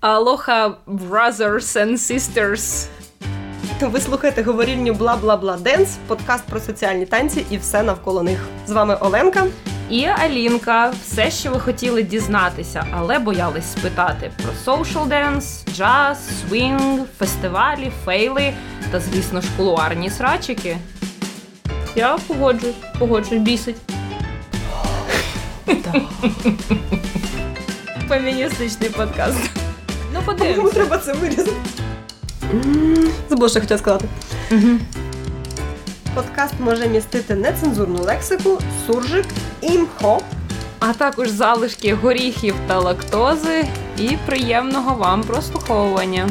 Aloha, brothers and sisters. Ви слухаєте говорільню бла бла бла dance, подкаст про соціальні танці і все навколо них. З вами Оленка. І Алінка, все, що ви хотіли дізнатися, але боялись спитати про social dance, джаз, свінг, фестивалі, фейли та, звісно ж, кулуарні срачики. Я погоджуюсь, погоджуюсь, бісить. Феміністичний подкаст. Ну, Кому подивимося. треба це вирізати? Забула, що хотіла сказати. Мгм. Подкаст може містити нецензурну лексику, суржик, імхо. А також залишки горіхів та лактози і приємного вам прослуховування.